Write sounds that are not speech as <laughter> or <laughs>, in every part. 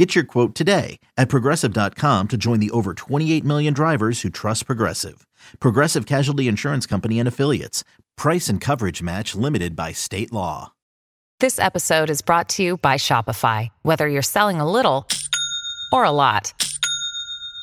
Get your quote today at progressive.com to join the over 28 million drivers who trust Progressive. Progressive Casualty Insurance Company and Affiliates. Price and coverage match limited by state law. This episode is brought to you by Shopify. Whether you're selling a little or a lot,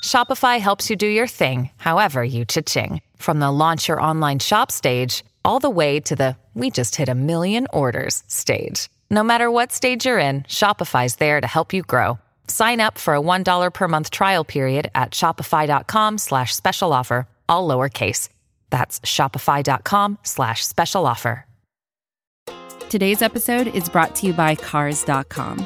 Shopify helps you do your thing, however you cha-ching. From the launch your online shop stage, all the way to the we just hit a million orders stage. No matter what stage you're in, Shopify's there to help you grow. Sign up for a $1 per month trial period at shopify.com slash special offer, all lowercase. That's shopify.com slash special offer. Today's episode is brought to you by Cars.com.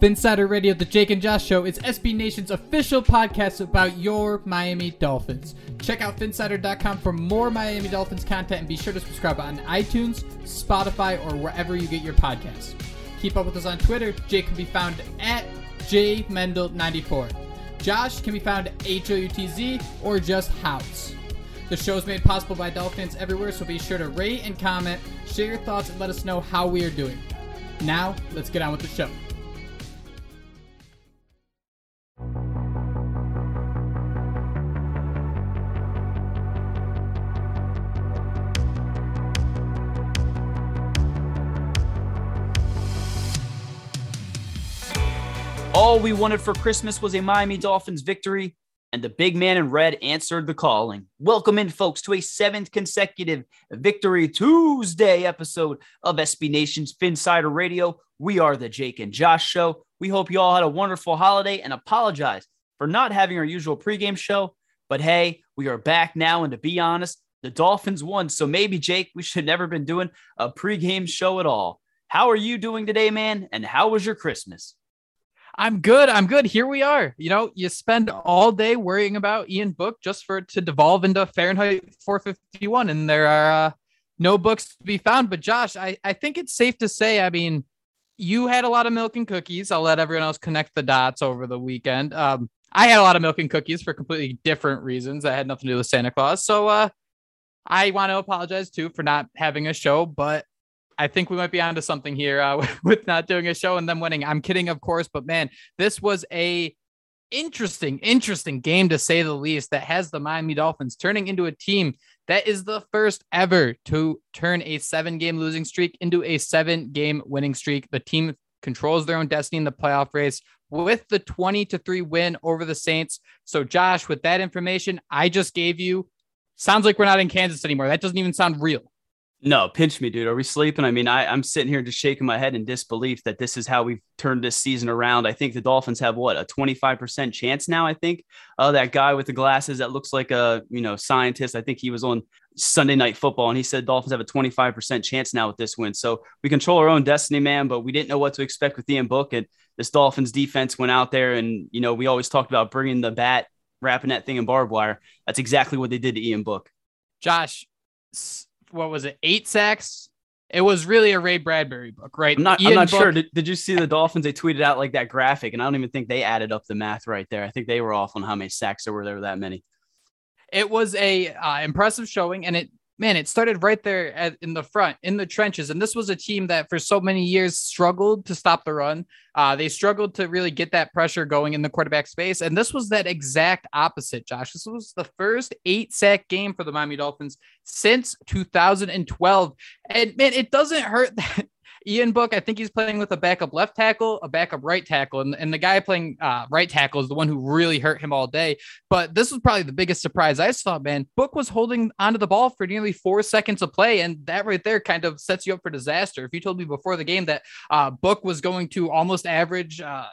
Phinsider Radio, the Jake and Josh Show, is SB Nation's official podcast about your Miami Dolphins. Check out Phinsider.com for more Miami Dolphins content and be sure to subscribe on iTunes, Spotify, or wherever you get your podcasts. Keep up with us on Twitter. Jake can be found at jmendel94. Josh can be found at H-O-U-T-Z or just Houtz. The show is made possible by Dolphins everywhere, so be sure to rate and comment, share your thoughts, and let us know how we are doing. Now, let's get on with the show. All we wanted for Christmas was a Miami Dolphins victory, and the big man in red answered the calling. Welcome in, folks, to a seventh consecutive Victory Tuesday episode of SB Nation's Phinsider Radio. We are the Jake and Josh Show. We hope you all had a wonderful holiday and apologize for not having our usual pregame show. But hey, we are back now, and to be honest, the Dolphins won. So maybe, Jake, we should never been doing a pregame show at all. How are you doing today, man? And how was your Christmas? I'm good. I'm good. Here we are. You know, you spend all day worrying about Ian Book just for it to devolve into Fahrenheit 451, and there are uh, no books to be found. But Josh, I, I think it's safe to say, I mean, you had a lot of milk and cookies. I'll let everyone else connect the dots over the weekend. Um, I had a lot of milk and cookies for completely different reasons that had nothing to do with Santa Claus. So uh, I want to apologize too for not having a show, but I think we might be onto something here uh, <laughs> with not doing a show and them winning. I'm kidding, of course, but man, this was a interesting, interesting game to say the least. That has the Miami Dolphins turning into a team that is the first ever to turn a seven-game losing streak into a seven-game winning streak. The team controls their own destiny in the playoff race with the 20 to 3 win over the Saints. So, Josh, with that information I just gave you, sounds like we're not in Kansas anymore. That doesn't even sound real. No, pinch me, dude. Are we sleeping? I mean, I, I'm sitting here just shaking my head in disbelief that this is how we've turned this season around. I think the Dolphins have what a 25% chance now. I think uh, that guy with the glasses that looks like a you know scientist. I think he was on Sunday Night Football and he said Dolphins have a 25% chance now with this win. So we control our own destiny, man. But we didn't know what to expect with Ian Book and this Dolphins defense went out there and you know we always talked about bringing the bat, wrapping that thing in barbed wire. That's exactly what they did to Ian Book. Josh what was it, eight sacks? It was really a Ray Bradbury book, right? I'm not, I'm not book, sure. Did, did you see the Dolphins? They tweeted out like that graphic, and I don't even think they added up the math right there. I think they were off on how many sacks there were. There were that many. It was a uh, impressive showing, and it man, it started right there at, in the front, in the trenches. And this was a team that for so many years struggled to stop the run. Uh, they struggled to really get that pressure going in the quarterback space. And this was that exact opposite, Josh. This was the first eight sack game for the Miami Dolphins since 2012. And man, it doesn't hurt <laughs> that Ian Book, I think he's playing with a backup left tackle, a backup right tackle, and, and the guy playing uh, right tackle is the one who really hurt him all day. But this was probably the biggest surprise I saw, man. Book was holding onto the ball for nearly four seconds of play, and that right there kind of sets you up for disaster. If you told me before the game that uh, Book was going to almost average uh,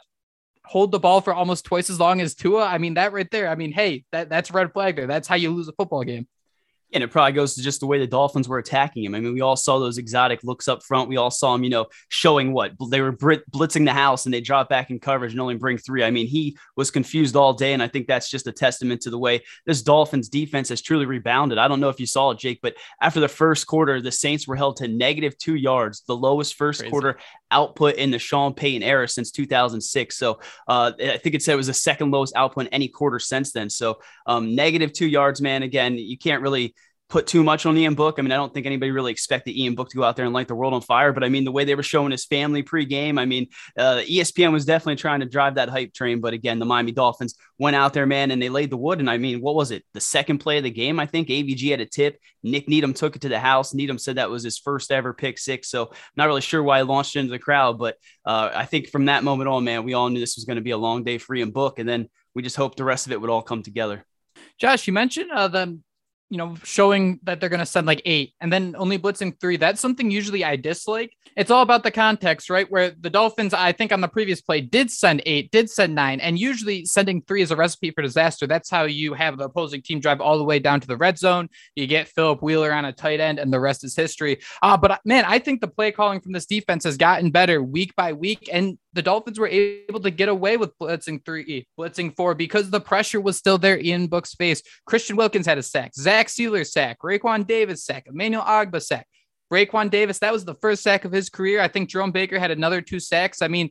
hold the ball for almost twice as long as Tua. I mean, that right there. I mean, hey, that, that's red flag there. That's how you lose a football game. And it probably goes to just the way the Dolphins were attacking him. I mean, we all saw those exotic looks up front. We all saw him, you know, showing what they were blitzing the house and they drop back in coverage and only bring three. I mean, he was confused all day. And I think that's just a testament to the way this Dolphins defense has truly rebounded. I don't know if you saw it, Jake, but after the first quarter, the Saints were held to negative two yards, the lowest first Crazy. quarter output in the Sean Payton era since 2006. So uh, I think it said it was the second lowest output in any quarter since then. So um, negative two yards, man. Again, you can't really put too much on Ian Book. I mean, I don't think anybody really expected Ian Book to go out there and light the world on fire. But I mean, the way they were showing his family pregame, I mean, uh, ESPN was definitely trying to drive that hype train. But again, the Miami Dolphins went out there, man, and they laid the wood. And I mean, what was it? The second play of the game, I think AVG had a tip. Nick Needham took it to the house. Needham said that was his first ever pick six. So not really sure why he launched into the crowd, but uh, I think from that moment on, man, we all knew this was going to be a long day for Ian Book, and then we just hoped the rest of it would all come together. Josh, you mentioned uh, the you know, showing that they're going to send like eight and then only blitzing three. That's something usually I dislike. It's all about the context, right? Where the Dolphins, I think on the previous play, did send eight, did send nine, and usually sending three is a recipe for disaster. That's how you have the opposing team drive all the way down to the red zone. You get Philip Wheeler on a tight end, and the rest is history. Uh, but man, I think the play calling from this defense has gotten better week by week. And the Dolphins were able to get away with blitzing three, blitzing four because the pressure was still there in book space. Christian Wilkins had a sack, Zach Sieler sack, Raekwon Davis sack, Emmanuel Ogbah sack. Raekwon Davis, that was the first sack of his career. I think Jerome Baker had another two sacks. I mean,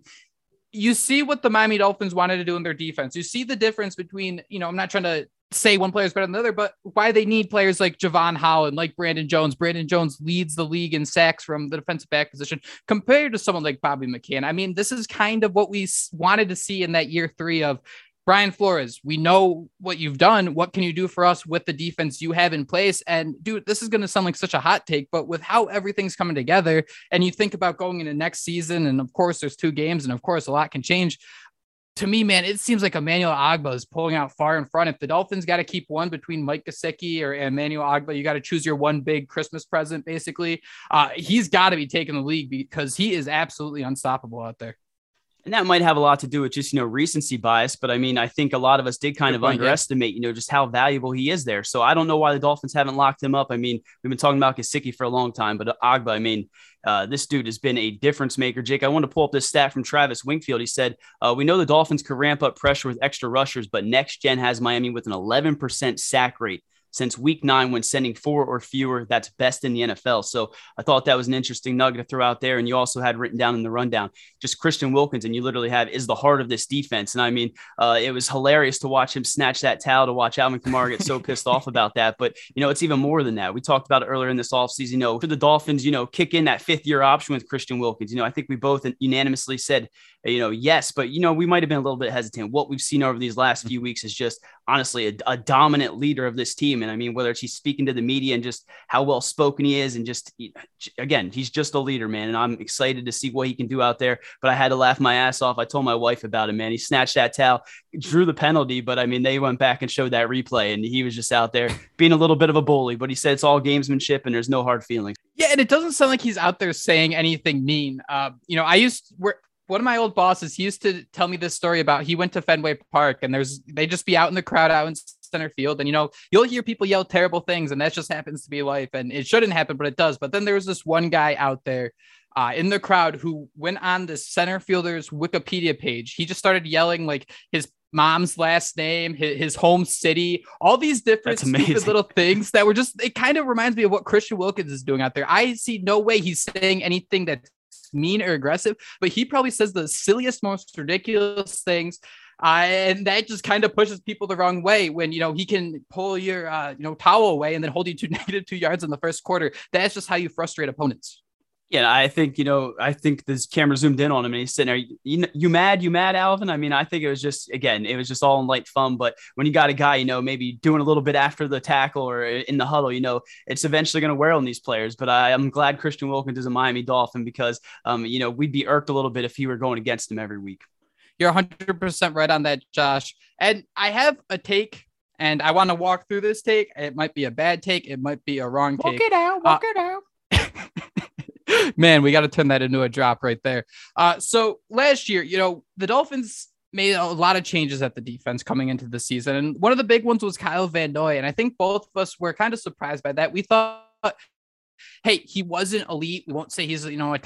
you see what the Miami Dolphins wanted to do in their defense. You see the difference between, you know, I'm not trying to say one player is better than the other, but why they need players like Jevon Holland, like Brandon Jones. Brandon Jones leads the league in sacks from the defensive back position compared to someone like Bobby McCain. I mean, this is kind of what we wanted to see in that year three of Brian Flores. We know what you've done. What can you do for us with the defense you have in place? And dude, this is going to sound like such a hot take, but with how everything's coming together, and you think about going into next season, and of course, there's two games, and of course, a lot can change to me, man, it seems like Emmanuel Ogbah is pulling out far in front. If the Dolphins got to keep one between Mike Gesicki or Emmanuel Ogbah, you got to choose your one big Christmas present, basically. Uh, he's got to be taking the league because he is absolutely unstoppable out there. And that might have a lot to do with just, you know, recency bias. But I mean, I think a lot of us did kind Good of point, underestimate, yeah. you know, just how valuable he is there. So I don't know why the Dolphins haven't locked him up. I mean, we've been talking about Gesicki for a long time, but Ogbah, I mean, uh, this dude has been a difference maker. Jake, I want to pull up this stat from Travis Wingfield. He said, uh, We know the Dolphins could ramp up pressure with extra rushers, but next gen has Miami with an 11% sack rate since week nine when sending four or fewer. That's best in the NFL. So I thought that was an interesting nugget to throw out there. And you also had written down in the rundown just Christian Wilkins, and you literally have is the heart of this defense. And I mean, uh, it was hilarious to watch him snatch that towel to watch Alvin Kamara get so <laughs> pissed off about that. But, you know, it's even more than that. We talked about it earlier in this offseason. You know, for the Dolphins, you know, kick in that fifth year option with Christian Wilkins. You know, I think we both unanimously said, you know, yes, but, you know, we might have been a little bit hesitant. What we've seen over these last few weeks is just honestly a, a dominant leader of this team. And I mean, whether it's he's speaking to the media and just how well spoken he is, and just again, he's just a leader, man. And I'm excited to see what he can do out there. But I had to laugh my ass off. I told my wife about him, man. He snatched that towel, drew the penalty, but I mean, they went back and showed that replay, and he was just out there <laughs> being a little bit of a bully. But he said it's all gamesmanship and there's no hard feelings. Yeah, and it doesn't sound like he's out there saying anything mean. Uh, you know, I used where one of my old bosses he used to tell me this story about he went to Fenway Park and there's they just be out in the crowd out in center field and you know you'll hear people yell terrible things and that just happens to be life and it shouldn't happen but it does. But then there was this one guy out there uh, in the crowd who went on the center fielder's Wikipedia page. He just started yelling like his mom's last name, his, his home city, all these different stupid little things that were just, it kind of reminds me of what Christian Wilkins is doing out there. I see no way he's saying anything that's mean or aggressive, but he probably says the silliest, most ridiculous things. Uh, and that just kind of pushes people the wrong way when you know he can pull your uh, you know towel away and then hold you to <laughs> negative two yards in the first quarter. That's just how you frustrate opponents. Yeah, I think you know. I think this camera zoomed in on him, and he's sitting there. You, you mad? You mad, Alvin? I mean, I think it was just again, it was just all in light fun. But when you got a guy, you know, maybe doing a little bit after the tackle or in the huddle, you know, it's eventually going to wear on these players. But I, am glad Christian Wilkins is a Miami Dolphin because, um, you know, we'd be irked a little bit if he were going against him every week. You're 100 percent right on that, Josh. And I have a take and I want to walk through this take. It might be a bad take. It might be a wrong take. Walk it out. Walk uh, it out. <laughs> Man, we got to turn that into a drop right there. Uh, so last year, you know, the Dolphins made a lot of changes at the defense coming into the season. And one of the big ones was Kyle Van Noy. And I think both of us were kind of surprised by that. We thought, hey, he wasn't elite. We won't say he's, you know, a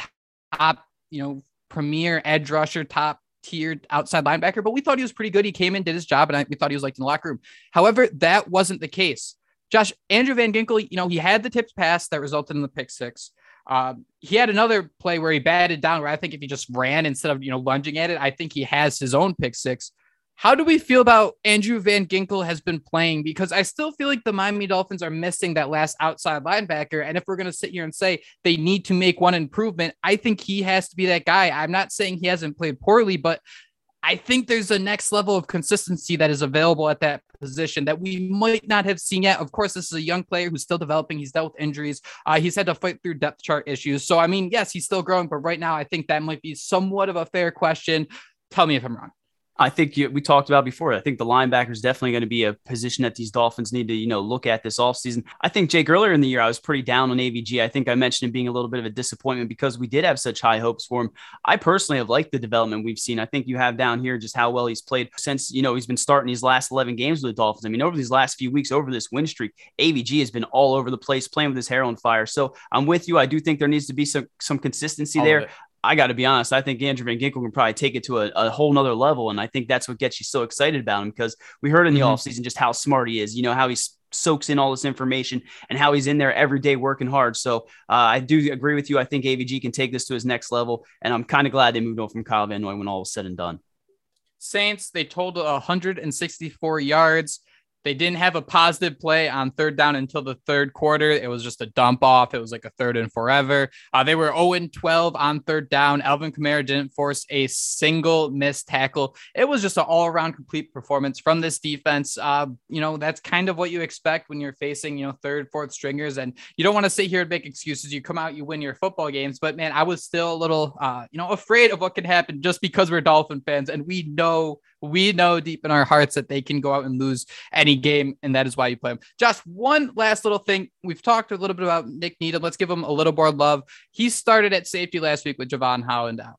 top, you know, premier edge rusher, top tiered outside linebacker, but we thought he was pretty good. He came in, did his job, and I, we thought he was like in the locker room. However, that wasn't the case. Josh, Andrew Van Ginkel, you know, he had the tips pass that resulted in the pick six. Um, he had another play where he batted down where I think if he just ran instead of, you know, lunging at it, I think he has his own pick six. How do we feel about Andrew Van Ginkel has been playing? Because I still feel like the Miami Dolphins are missing that last outside linebacker. And if we're going to sit here and say they need to make one improvement, I think he has to be that guy. I'm not saying he hasn't played poorly, but I think there's a next level of consistency that is available at that position that we might not have seen yet. Of course, this is a young player who's still developing. He's dealt with injuries. Uh, he's had to fight through depth chart issues. So, I mean, yes, he's still growing, but right now, I think that might be somewhat of a fair question. Tell me if I'm wrong. I think you, we talked about before. I think the linebacker is definitely going to be a position that these Dolphins need to, you know, look at this offseason. I think Jake earlier in the year, I was pretty down on AVG. I think I mentioned him being a little bit of a disappointment because we did have such high hopes for him. I personally have liked the development we've seen. I think you have down here just how well he's played since, you know, he's been starting these last 11 games with the Dolphins. I mean, over these last few weeks, over this win streak, AVG has been all over the place playing with his hair on fire. So I'm with you. I do think there needs to be some, some consistency all there. I got to be honest. I think Andrew Van Ginkel can probably take it to a, a, whole nother level. And I think that's what gets you so excited about him because we heard in the mm-hmm. offseason just how smart he is, you know, how he soaks in all this information and how he's in there every day working hard. So uh, I do agree with you. I think AVG can take this to his next level. And I'm kind of glad they moved on from Kyle Van Noy when all was said and done. Saints, they totaled 164 yards. They didn't have a positive play on third down until the third quarter. It was just a dump off. It was like a third and forever. Uh, they were 0 12 on third down. Alvin Kamara didn't force a single missed tackle. It was just an all around complete performance from this defense. Uh, you know, that's kind of what you expect when you're facing, you know, third, fourth stringers. And you don't want to sit here and make excuses. You come out, you win your football games. But man, I was still a little, uh, you know, afraid of what could happen just because we're Dolphin fans and we know we know deep in our hearts that they can go out and lose any game, and that is why you play them. Josh, one last little thing. We've talked a little bit about Nick Needham. Let's give him a little more love. He started at safety last week with Jevon Holland out.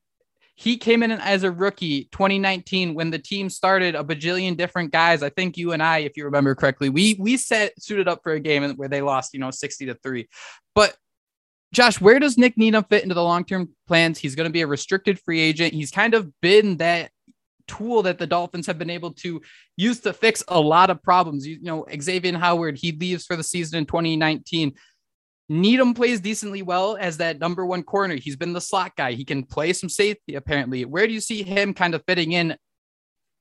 He came in as a rookie 2019 when the team started a bajillion different guys. I think you and I, if you remember correctly, we we set suited up for a game where they lost, you know, 60 to 3. But Josh, where does Nick Needham fit into the long term plans? He's going to be a restricted free agent. He's kind of been that tool that the Dolphins have been able to use to fix a lot of problems. You, know, Xavier Howard, he leaves for the season in 2019. Needham plays decently well as that number one corner. He's been the slot guy. He can play some safety, apparently. Where do you see him kind of fitting in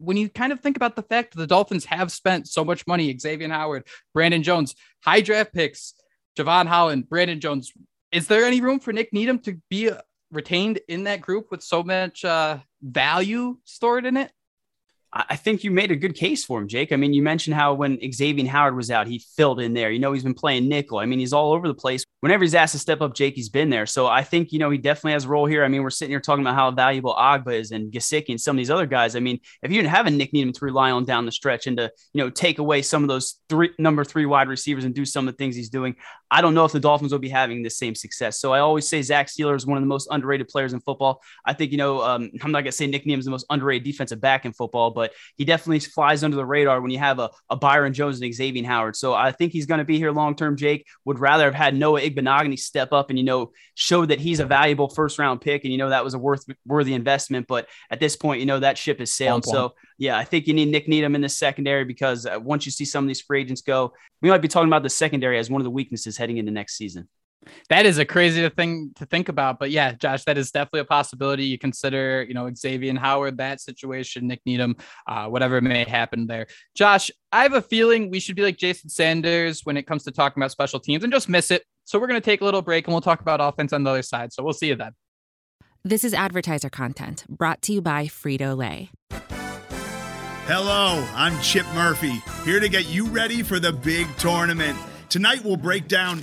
when you kind of think about the fact that the Dolphins have spent so much money, Xavier Howard, Brandon Jones, high draft picks, Jevon Holland, Brandon Jones, is there any room for Nick Needham to be retained in that group with so much uh, value stored in it? I think you made a good case for him, Jake. I mean, you mentioned how when Xavier Howard was out, he filled in there. You know, he's been playing nickel. I mean, he's all over the place. Whenever he's asked to step up, Jake, he's been there. So I think, you know, he definitely has a role here. I mean, we're sitting here talking about how valuable Ogbah is and Gesicki and some of these other guys. I mean, if you didn't have a Nick Needham to rely on down the stretch and to, you know, take away some of those three number three wide receivers and do some of the things he's doing, I don't know if the Dolphins will be having the same success. So I always say Zach Sieler is one of the most underrated players in football. I think, you know, um, I'm not going to say Nick is the most underrated defensive back in football, but he definitely flies under the radar when you have a, a Byron Jones and Xavier Howard. So I think he's going to be here long term. Jake would rather have had Noah Igbinoghene step up and you know show that he's a valuable first round pick, and you know that was a worth worthy investment. But at this point, you know that ship has sailed. So yeah, I think you need Nick Needham in the secondary because uh, once you see some of these free agents go, we might be talking about the secondary as one of the weaknesses heading into next season. That is a crazy thing to think about, but yeah, Josh, that is definitely a possibility. You consider, you know, Xavier and Howard, that situation, Nick Needham, uh, whatever may happen there. Josh, I have a feeling we should be like Jason Sanders when it comes to talking about special teams and just miss it So we're going to take a little break and we'll talk about offense on the other side. So we'll see you then. This is advertiser content brought to you by Frito Lay. Hello, I'm Chip Murphy, here to get you ready for the big tournament. Tonight we'll break down.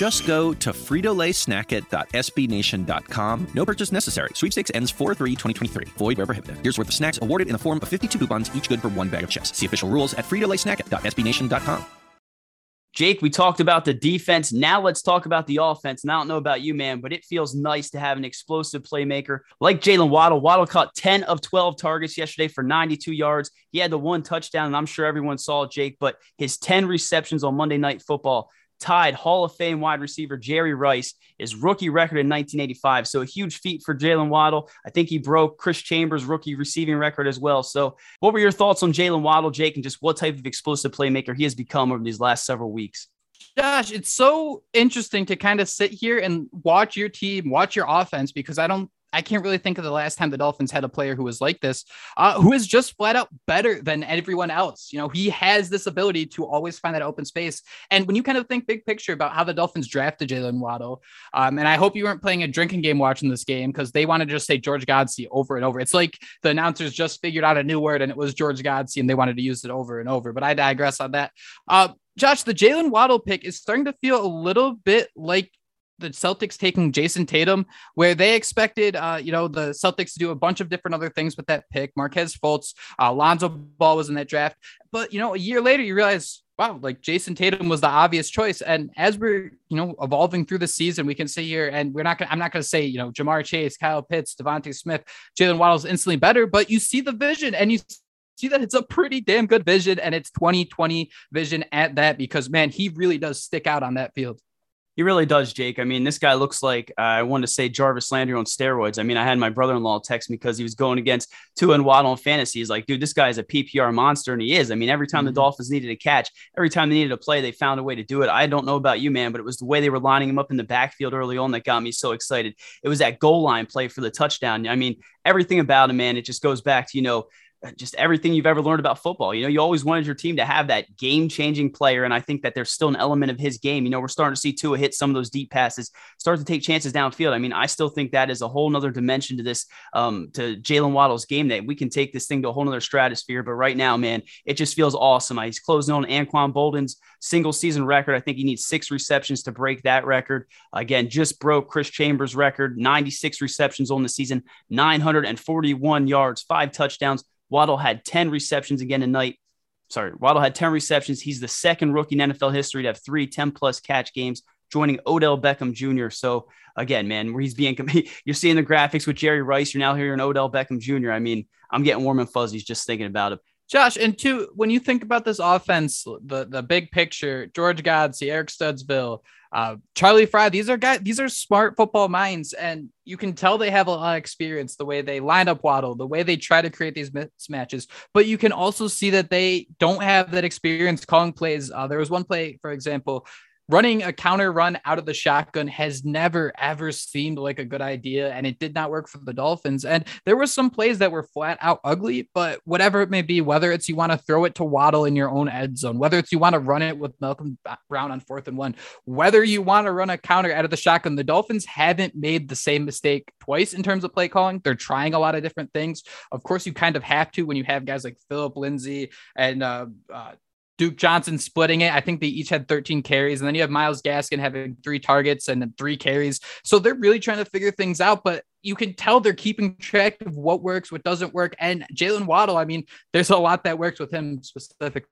Just go to fritolaysnacket.sbnation.com. No purchase necessary. Sweepstakes ends 4-3-2023. Void where prohibited. Here's worth of snacks awarded in the form of 52 coupons, each good for one bag of chips. See official rules at fritolaysnacket.sbnation.com. Jake, we talked about the defense. Now let's talk about the offense. And I don't know about you, man, but it feels nice to have an explosive playmaker like Jalen Waddle. Waddle caught 10 of 12 targets yesterday for 92 yards. He had the one touchdown, and I'm sure everyone saw Jake, but his 10 receptions on Monday Night Football tied Hall of Fame wide receiver Jerry Rice, his rookie record in 1985. So a huge feat for Jalen Waddle. I think he broke Chris Chambers' rookie receiving record as well. So, what were your thoughts on Jalen Waddle, Jake, and just what type of explosive playmaker he has become over these last several weeks? Josh, it's so interesting to kind of sit here and watch your team, watch your offense, because I don't I can't really think of the last time the Dolphins had a player who was like this, uh, who is just flat out better than everyone else. You know, he has this ability to always find that open space. And when you kind of think big picture about how the Dolphins drafted Jalen Waddle, um, and I hope you weren't playing a drinking game watching this game because they wanted to just say George Godsey over and over. It's like the announcers just figured out a new word and it was George Godsey and they wanted to use it over and over. But I digress on that. Uh, Josh, the Jalen Waddle pick is starting to feel a little bit like the Celtics taking Jayson Tatum, where they expected, uh, you know, the Celtics to do a bunch of different other things with that pick. Marquez Fultz, uh, Lonzo Ball was in that draft, but you know, a year later, you realize, wow, like Jayson Tatum was the obvious choice. And as we're, you know, evolving through the season, we can sit here and we're not gonna, I'm not gonna say, you know, Ja'Marr Chase, Kyle Pitts, DeVonta Smith, Jalen Waddle's instantly better, but you see the vision and you see that it's a pretty damn good vision and it's 2020 vision at that because man, he really does stick out on that field. He really does, Jake. I mean, this guy looks like uh, I wanted to say Jarvis Landry on steroids. I mean, I had my brother-in-law text me because he was going against Tua and Waddle in fantasy. He's like, dude, this guy is a PPR monster, and he is. I mean, every time mm-hmm. the Dolphins needed a catch, every time they needed a play, they found a way to do it. I don't know about you, man, but it was the way they were lining him up in the backfield early on that got me so excited. It was that goal line play for the touchdown. I mean, everything about him, man. It just goes back to you know just everything you've ever learned about football. You know, you always wanted your team to have that game changing player. And I think that there's still an element of his game. You know, we're starting to see Tua hit some of those deep passes, start to take chances downfield. I mean, I still think that is a whole nother dimension to this, um, to Jalen Waddle's game that we can take this thing to a whole nother stratosphere. But right now, man, it just feels awesome. He's closing on Anquan Boldin's single season record. I think he needs six receptions to break that record. Again, just broke Chris Chambers' record, 96 receptions on the season, 941 yards, five touchdowns. Waddle had 10 receptions again tonight. Sorry, Waddle had 10 receptions. He's the second rookie in NFL history to have three 10 plus catch games, joining Odell Beckham Jr. So again, man, he's being <laughs> you're seeing the graphics with Jerry Rice. You're now hearing Odell Beckham Jr. I mean, I'm getting warm and fuzzies just thinking about it. Josh, and two, when you think about this offense, the the big picture, George Godsey, Eric Studesville, uh, Charlie Frye, these are guys, these are smart football minds, and you can tell they have a lot of experience the way they line up Waddle, the way they try to create these mismatches. But you can also see that they don't have that experience calling plays. Uh, there was one play, for example, running a counter run out of the shotgun has never ever seemed like a good idea and it did not work for the dolphins. And there were some plays that were flat out ugly but whatever it may be whether it's you want to throw it to waddle in your own end zone whether it's you want to run it with malcolm brown on fourth and one whether you want to run a counter out of the shotgun the dolphins haven't made the same mistake twice in terms of play calling. They're trying a lot of different things. Of course you kind of have to when you have guys like philip lindsay and uh, uh, Duke Johnson splitting it. I think they each had 13 carries. And then you have Myles Gaskin having three targets and three carries. So they're really trying to figure things out. But you can tell they're keeping track of what works, what doesn't work. And Jalen Waddle, I mean, there's a lot that works with him specifically.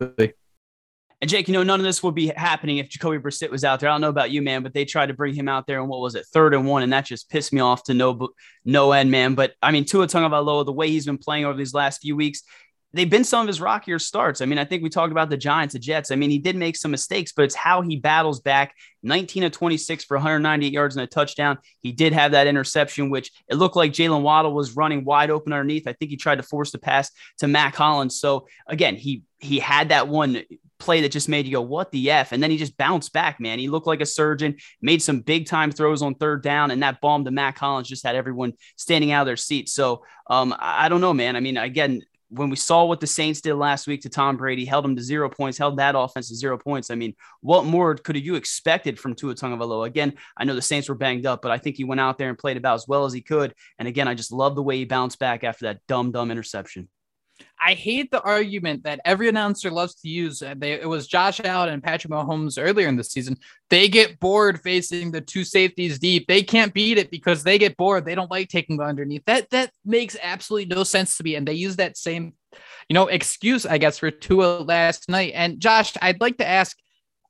And Jake, you know, none of this would be happening if Jacoby Brissett was out there. I don't know about you, man, but they tried to bring him out there and what was it, third and one, and that just pissed me off to no no end, man. But I mean, Tua Tagovailoa, the way he's been playing over these last few weeks, they've been some of his rockier starts. I mean, I think we talked about the Giants, the Jets. I mean, he did make some mistakes, but it's how he battles back. 19 of 26 for 198 yards and a touchdown. He did have that interception, which it looked like Jalen Waddle was running wide open underneath. I think he tried to force the pass to Mack Hollins. So again, he he had that one play that just made you go, what the F? And then he just bounced back, man. He looked like a surgeon, made some big time throws on third down, and that bomb to Mack Hollins just had everyone standing out of their seats. So um, I don't know, man. I mean, again, when we saw what the Saints did last week to Tom Brady, held him to zero points, held that offense to zero points. I mean, what more could you expected from Tua Tagovailoa? Again, I know the Saints were banged up, but I think he went out there and played about as well as he could. And again, I just love the way he bounced back after that dumb, dumb interception. I hate the argument that every announcer loves to use. Uh, they, it was Josh Allen and Patrick Mahomes earlier in the season. They get bored facing the two safeties deep. They can't beat it because they get bored. They don't like taking the underneath. That that makes absolutely no sense to me. And they use that same, you know, excuse I guess for Tua last night. And Josh, I'd like to ask,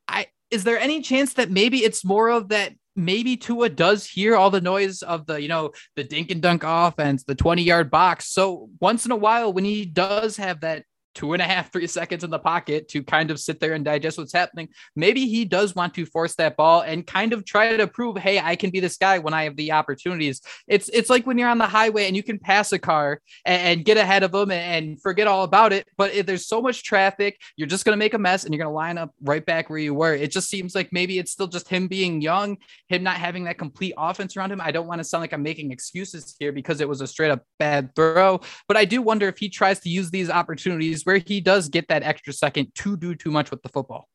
I is there any chance that maybe it's more of that maybe Tua does hear all the noise of the, you know, the dink and dunk offense, the 20 yard box. So once in a while, when he does have that two and a half, three seconds in the pocket to kind of sit there and digest what's happening. Maybe he does want to force that ball and kind of try to prove, hey, I can be this guy when I have the opportunities. It's it's like when you're on the highway and you can pass a car and, and get ahead of them and forget all about it. But if there's so much traffic, you're just gonna make a mess and you're gonna line up right back where you were. It just seems like maybe it's still just him being young, him not having that complete offense around him. I don't want to sound like I'm making excuses here because it was a straight up bad throw, but I do wonder if he tries to use these opportunities where he does get that extra second to do too much with the football.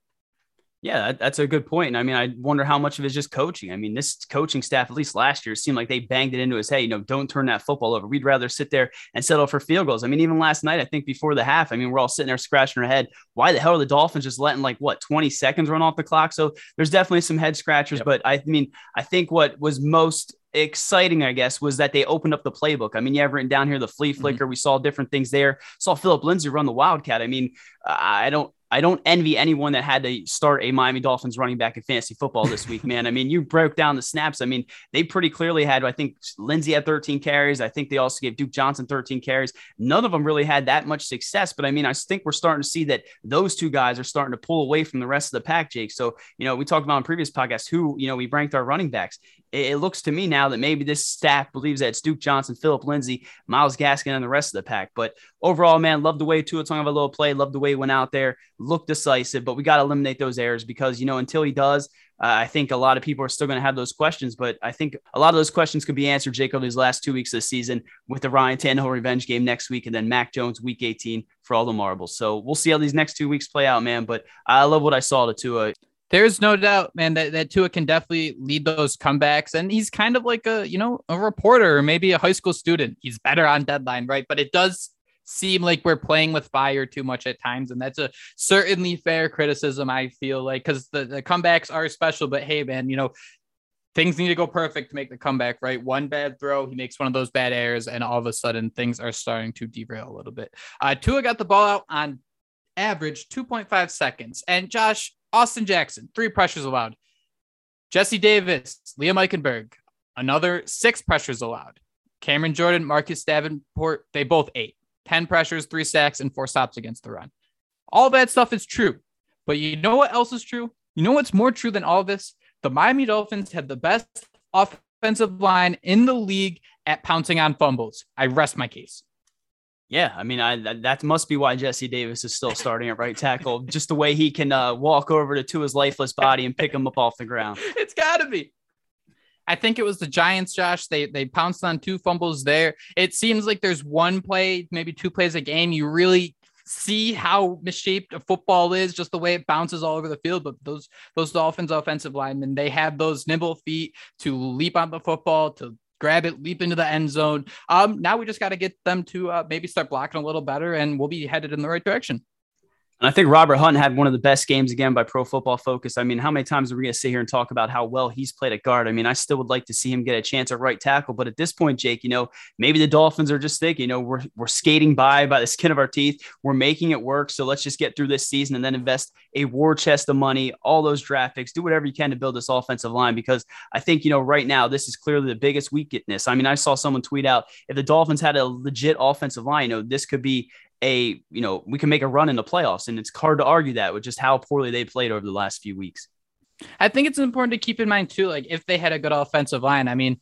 Yeah, that's a good point. I mean, I wonder how much of it is just coaching. I mean, this coaching staff, at least last year, seemed like they banged it into his head. You know, don't turn that football over. We'd rather sit there and settle for field goals. I mean, even last night, I think before the half, I mean, we're all sitting there scratching our head. Why the hell are the Dolphins just letting like what 20 seconds run off the clock? So there's definitely some head scratchers. Yep. But I mean, I think what was most exciting, I guess, was that they opened up the playbook. I mean, you have written down here the flea mm-hmm. flicker. Mm-hmm. We saw different things there. Saw Philip Lindsay run the Wildcat. I mean, I don't I don't envy anyone that had to start a Miami Dolphins running back in fantasy football this week, man. I mean, you broke down the snaps. I mean, they pretty clearly had, I think Lindsay had 13 carries. I think they also gave Duke Johnson 13 carries. None of them really had that much success, but I mean, I think we're starting to see that those two guys are starting to pull away from the rest of the pack, Jake. So, you know, we talked about in previous podcasts who, you know, we ranked our running backs. It, looks to me now that maybe this staff believes that it's Duke Johnson, Philip Lindsay, Myles Gaskin, and the rest of the pack. But overall, man, love the way Tua Tagovailoa play. Love the way he went out there, looked decisive. But we got to eliminate those errors because you know until he does, uh, I think a lot of people are still going to have those questions. But I think a lot of those questions could be answered, Jacob, these last two weeks of the season with the Ryan Tannehill revenge game next week, and then Mac Jones week 18 for all the marbles. So we'll see how these next two weeks play out, man. But I love what I saw to Tua. There's no doubt, man, that, that Tua can definitely lead those comebacks. And he's kind of like a, you know, a reporter or maybe a high school student. He's better on deadline, right? But it does seem like we're playing with fire too much at times. And that's a certainly fair criticism, I feel like, because the, the comebacks are special. But hey, man, you know, things need to go perfect to make the comeback, right? One bad throw, he makes one of those bad errors, and all of a sudden things are starting to derail a little bit. Uh, Tua got the ball out on average 2.5 seconds. And Josh, Austin Jackson, three pressures allowed. Jesse Davis, Liam Eichenberg, another six pressures allowed. Cameron Jordan, Marcus Davenport, they both eight. 10 pressures, three sacks, and four stops against the run. All that stuff is true. But you know what else is true? You know what's more true than all this? The Miami Dolphins have the best offensive line in the league at pouncing on fumbles. I rest my case. Yeah, I mean, I that, that must be why Jesse Davis is still starting at right tackle. Just the way he can uh, walk over to, to his lifeless body and pick him up off the ground. <laughs> It's got to be. I think it was the Giants, Josh. They they pounced on two fumbles there. It seems like there's one play, maybe two plays a game. You really see how misshaped a football is, just the way it bounces all over the field. But those those Dolphins offensive linemen, they have those nimble feet to leap on the football, to grab it, leap into the end zone. Um, now we just got to get them to uh, maybe start blocking a little better, and we'll be headed in the right direction. And I think Robert Hunt had one of the best games again by Pro Football Focus. I mean, how many times are we going to sit here and talk about how well he's played at guard? I mean, I still would like to see him get a chance at right tackle, but at this point, Jake, you know, maybe the Dolphins are just thinking, you know, we're we're skating by by the skin of our teeth. We're making it work, so let's just get through this season and then invest a war chest of money, all those draft picks, do whatever you can to build this offensive line because I think you know right now this is clearly the biggest weakness. I mean, I saw someone tweet out if the Dolphins had a legit offensive line, you know, this could be a you know we can make a run in the playoffs and it's hard to argue that with just how poorly they played over the last few weeks i think it's important to keep in mind too like if they had a good offensive line i mean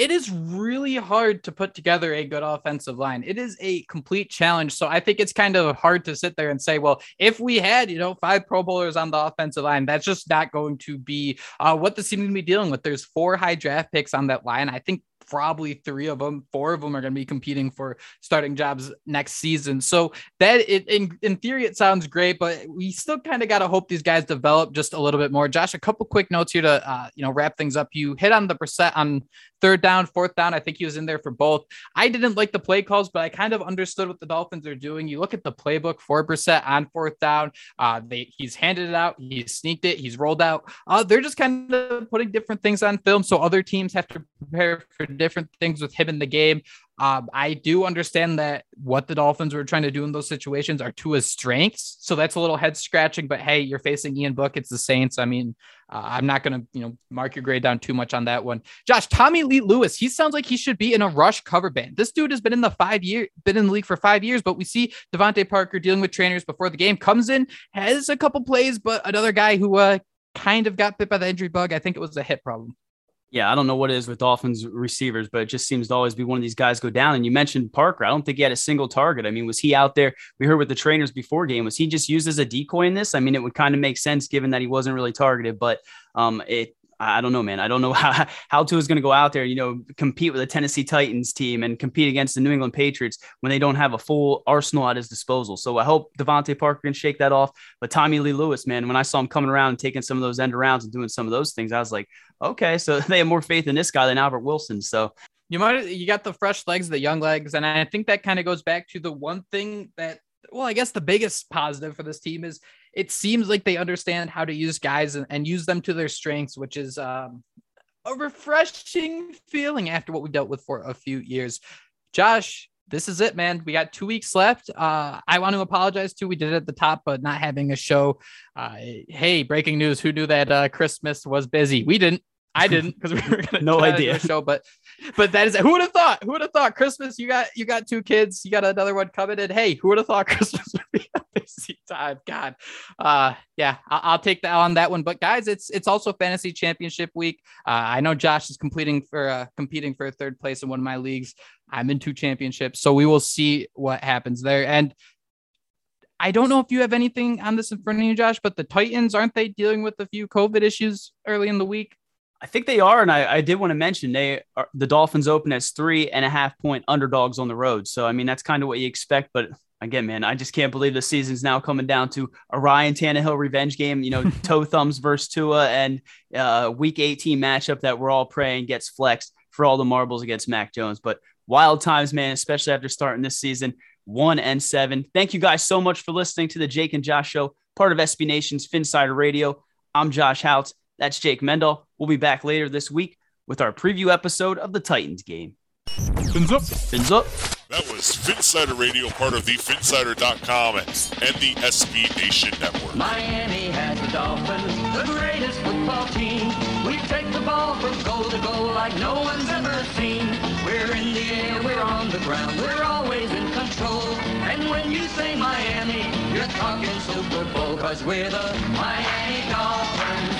it is really hard to put together a good offensive line. It is a complete challenge. So I think it's kind of hard to sit there and say, well, if we had, you know, five Pro Bowlers on the offensive line, that's just not going to be uh, what the team to be dealing with. There's four high draft picks on that line. I think probably three of them, four of them are going to be competing for starting jobs next season. So that it, in, in theory, it sounds great, but we still kind of got to hope these guys develop just a little bit more. Josh, a couple quick notes here to, uh, you know, wrap things up. You hit on the percent on third down, fourth down. I think he was in there for both. I didn't like the play calls, but I kind of understood what the Dolphins are doing. You look at the playbook, four percent on fourth down. Uh, they he's handed it out, he's sneaked it, he's rolled out. Uh, they're just kind of putting different things on film, so other teams have to prepare for different things with him in the game. Um, I do understand that what the Dolphins were trying to do in those situations are to his strengths. So that's a little head scratching, but hey, you're facing Ian Book. It's the Saints. I mean, uh, I'm not going to, you know, mark your grade down too much on that one. Josh, Tommy Lee Lewis, he sounds like he should be in a rush cover band. This dude has been in the five year, been in the league for five years, but we see DeVante Parker dealing with trainers before the game comes in, has a couple plays, but another guy who uh, kind of got bit by the injury bug. I think it was a hip problem yeah, I don't know what it is with Dolphins receivers, but it just seems to always be one of these guys go down. And you mentioned Parker. I don't think he had a single target. I mean, was he out there? We heard with the trainers before game. Was he just used as a decoy in this? I mean, it would kind of make sense given that he wasn't really targeted, but um, it I don't know, man. I don't know <laughs> how how Tua is going to go out there, you know, compete with the Tennessee Titans team and compete against the New England Patriots when they don't have a full arsenal at his disposal. So I hope DeVante Parker can shake that off. But Tommy Lee Lewis, man, when I saw him coming around and taking some of those end arounds and doing some of those things, I was like, okay, so <laughs> they have more faith in this guy than Albert Wilson. So you might you got the fresh legs, the young legs, and I think that kind of goes back to the one thing that well, I guess the biggest positive for this team is it seems like they understand how to use guys and, and use them to their strengths, which is um, a refreshing feeling after what we dealt with for a few years. Josh, this is it, man. We got two weeks left. Uh, I want to apologize too. We did it at the top, but not having a show. Uh, hey, breaking news! Who knew that uh, Christmas was busy? We didn't. I didn't because we were gonna no idea show, but but that is it. who would have thought? Who would have thought Christmas? You got you got two kids, you got another one coming in. Hey, who would have thought <laughs> Christmas would be a busy time? God, uh, yeah, I'll, I'll take that on that one. But guys, it's it's also fantasy championship week. Uh, I know Josh is completing for uh, competing for a third place in one of my leagues. I'm in two championships, so we will see what happens there. And I don't know if you have anything on this in front of you, Josh, but the Titans aren't they dealing with a few COVID issues early in the week? I think they are, and I, I did want to mention they are, the Dolphins open as three and a half point underdogs on the road. So I mean that's kind of what you expect. But again, man, I just can't believe the season's now coming down to a Ryan Tannehill revenge game. You know, <laughs> toe thumbs versus Tua, and uh, Week 18 matchup that we're all praying gets flexed for all the marbles against Mac Jones. But wild times, man, especially after starting this season one and seven. Thank you guys so much for listening to the Jake and Josh Show, part of SB Nation's Phinsider Radio. I'm Josh Houtz. That's Jake Mendel. We'll be back later this week with our preview episode of the Titans game. Fins up. Fins up. That was Phinsider Radio, part of the Phinsider.com and the SB Nation Network. Miami has the Dolphins, the greatest football team. We take the ball from goal to goal like no one's ever seen. We're in the air, we're on the ground, we're always in control. And when you say Miami, you're talking Super Bowl, cause we're the Miami Dolphins.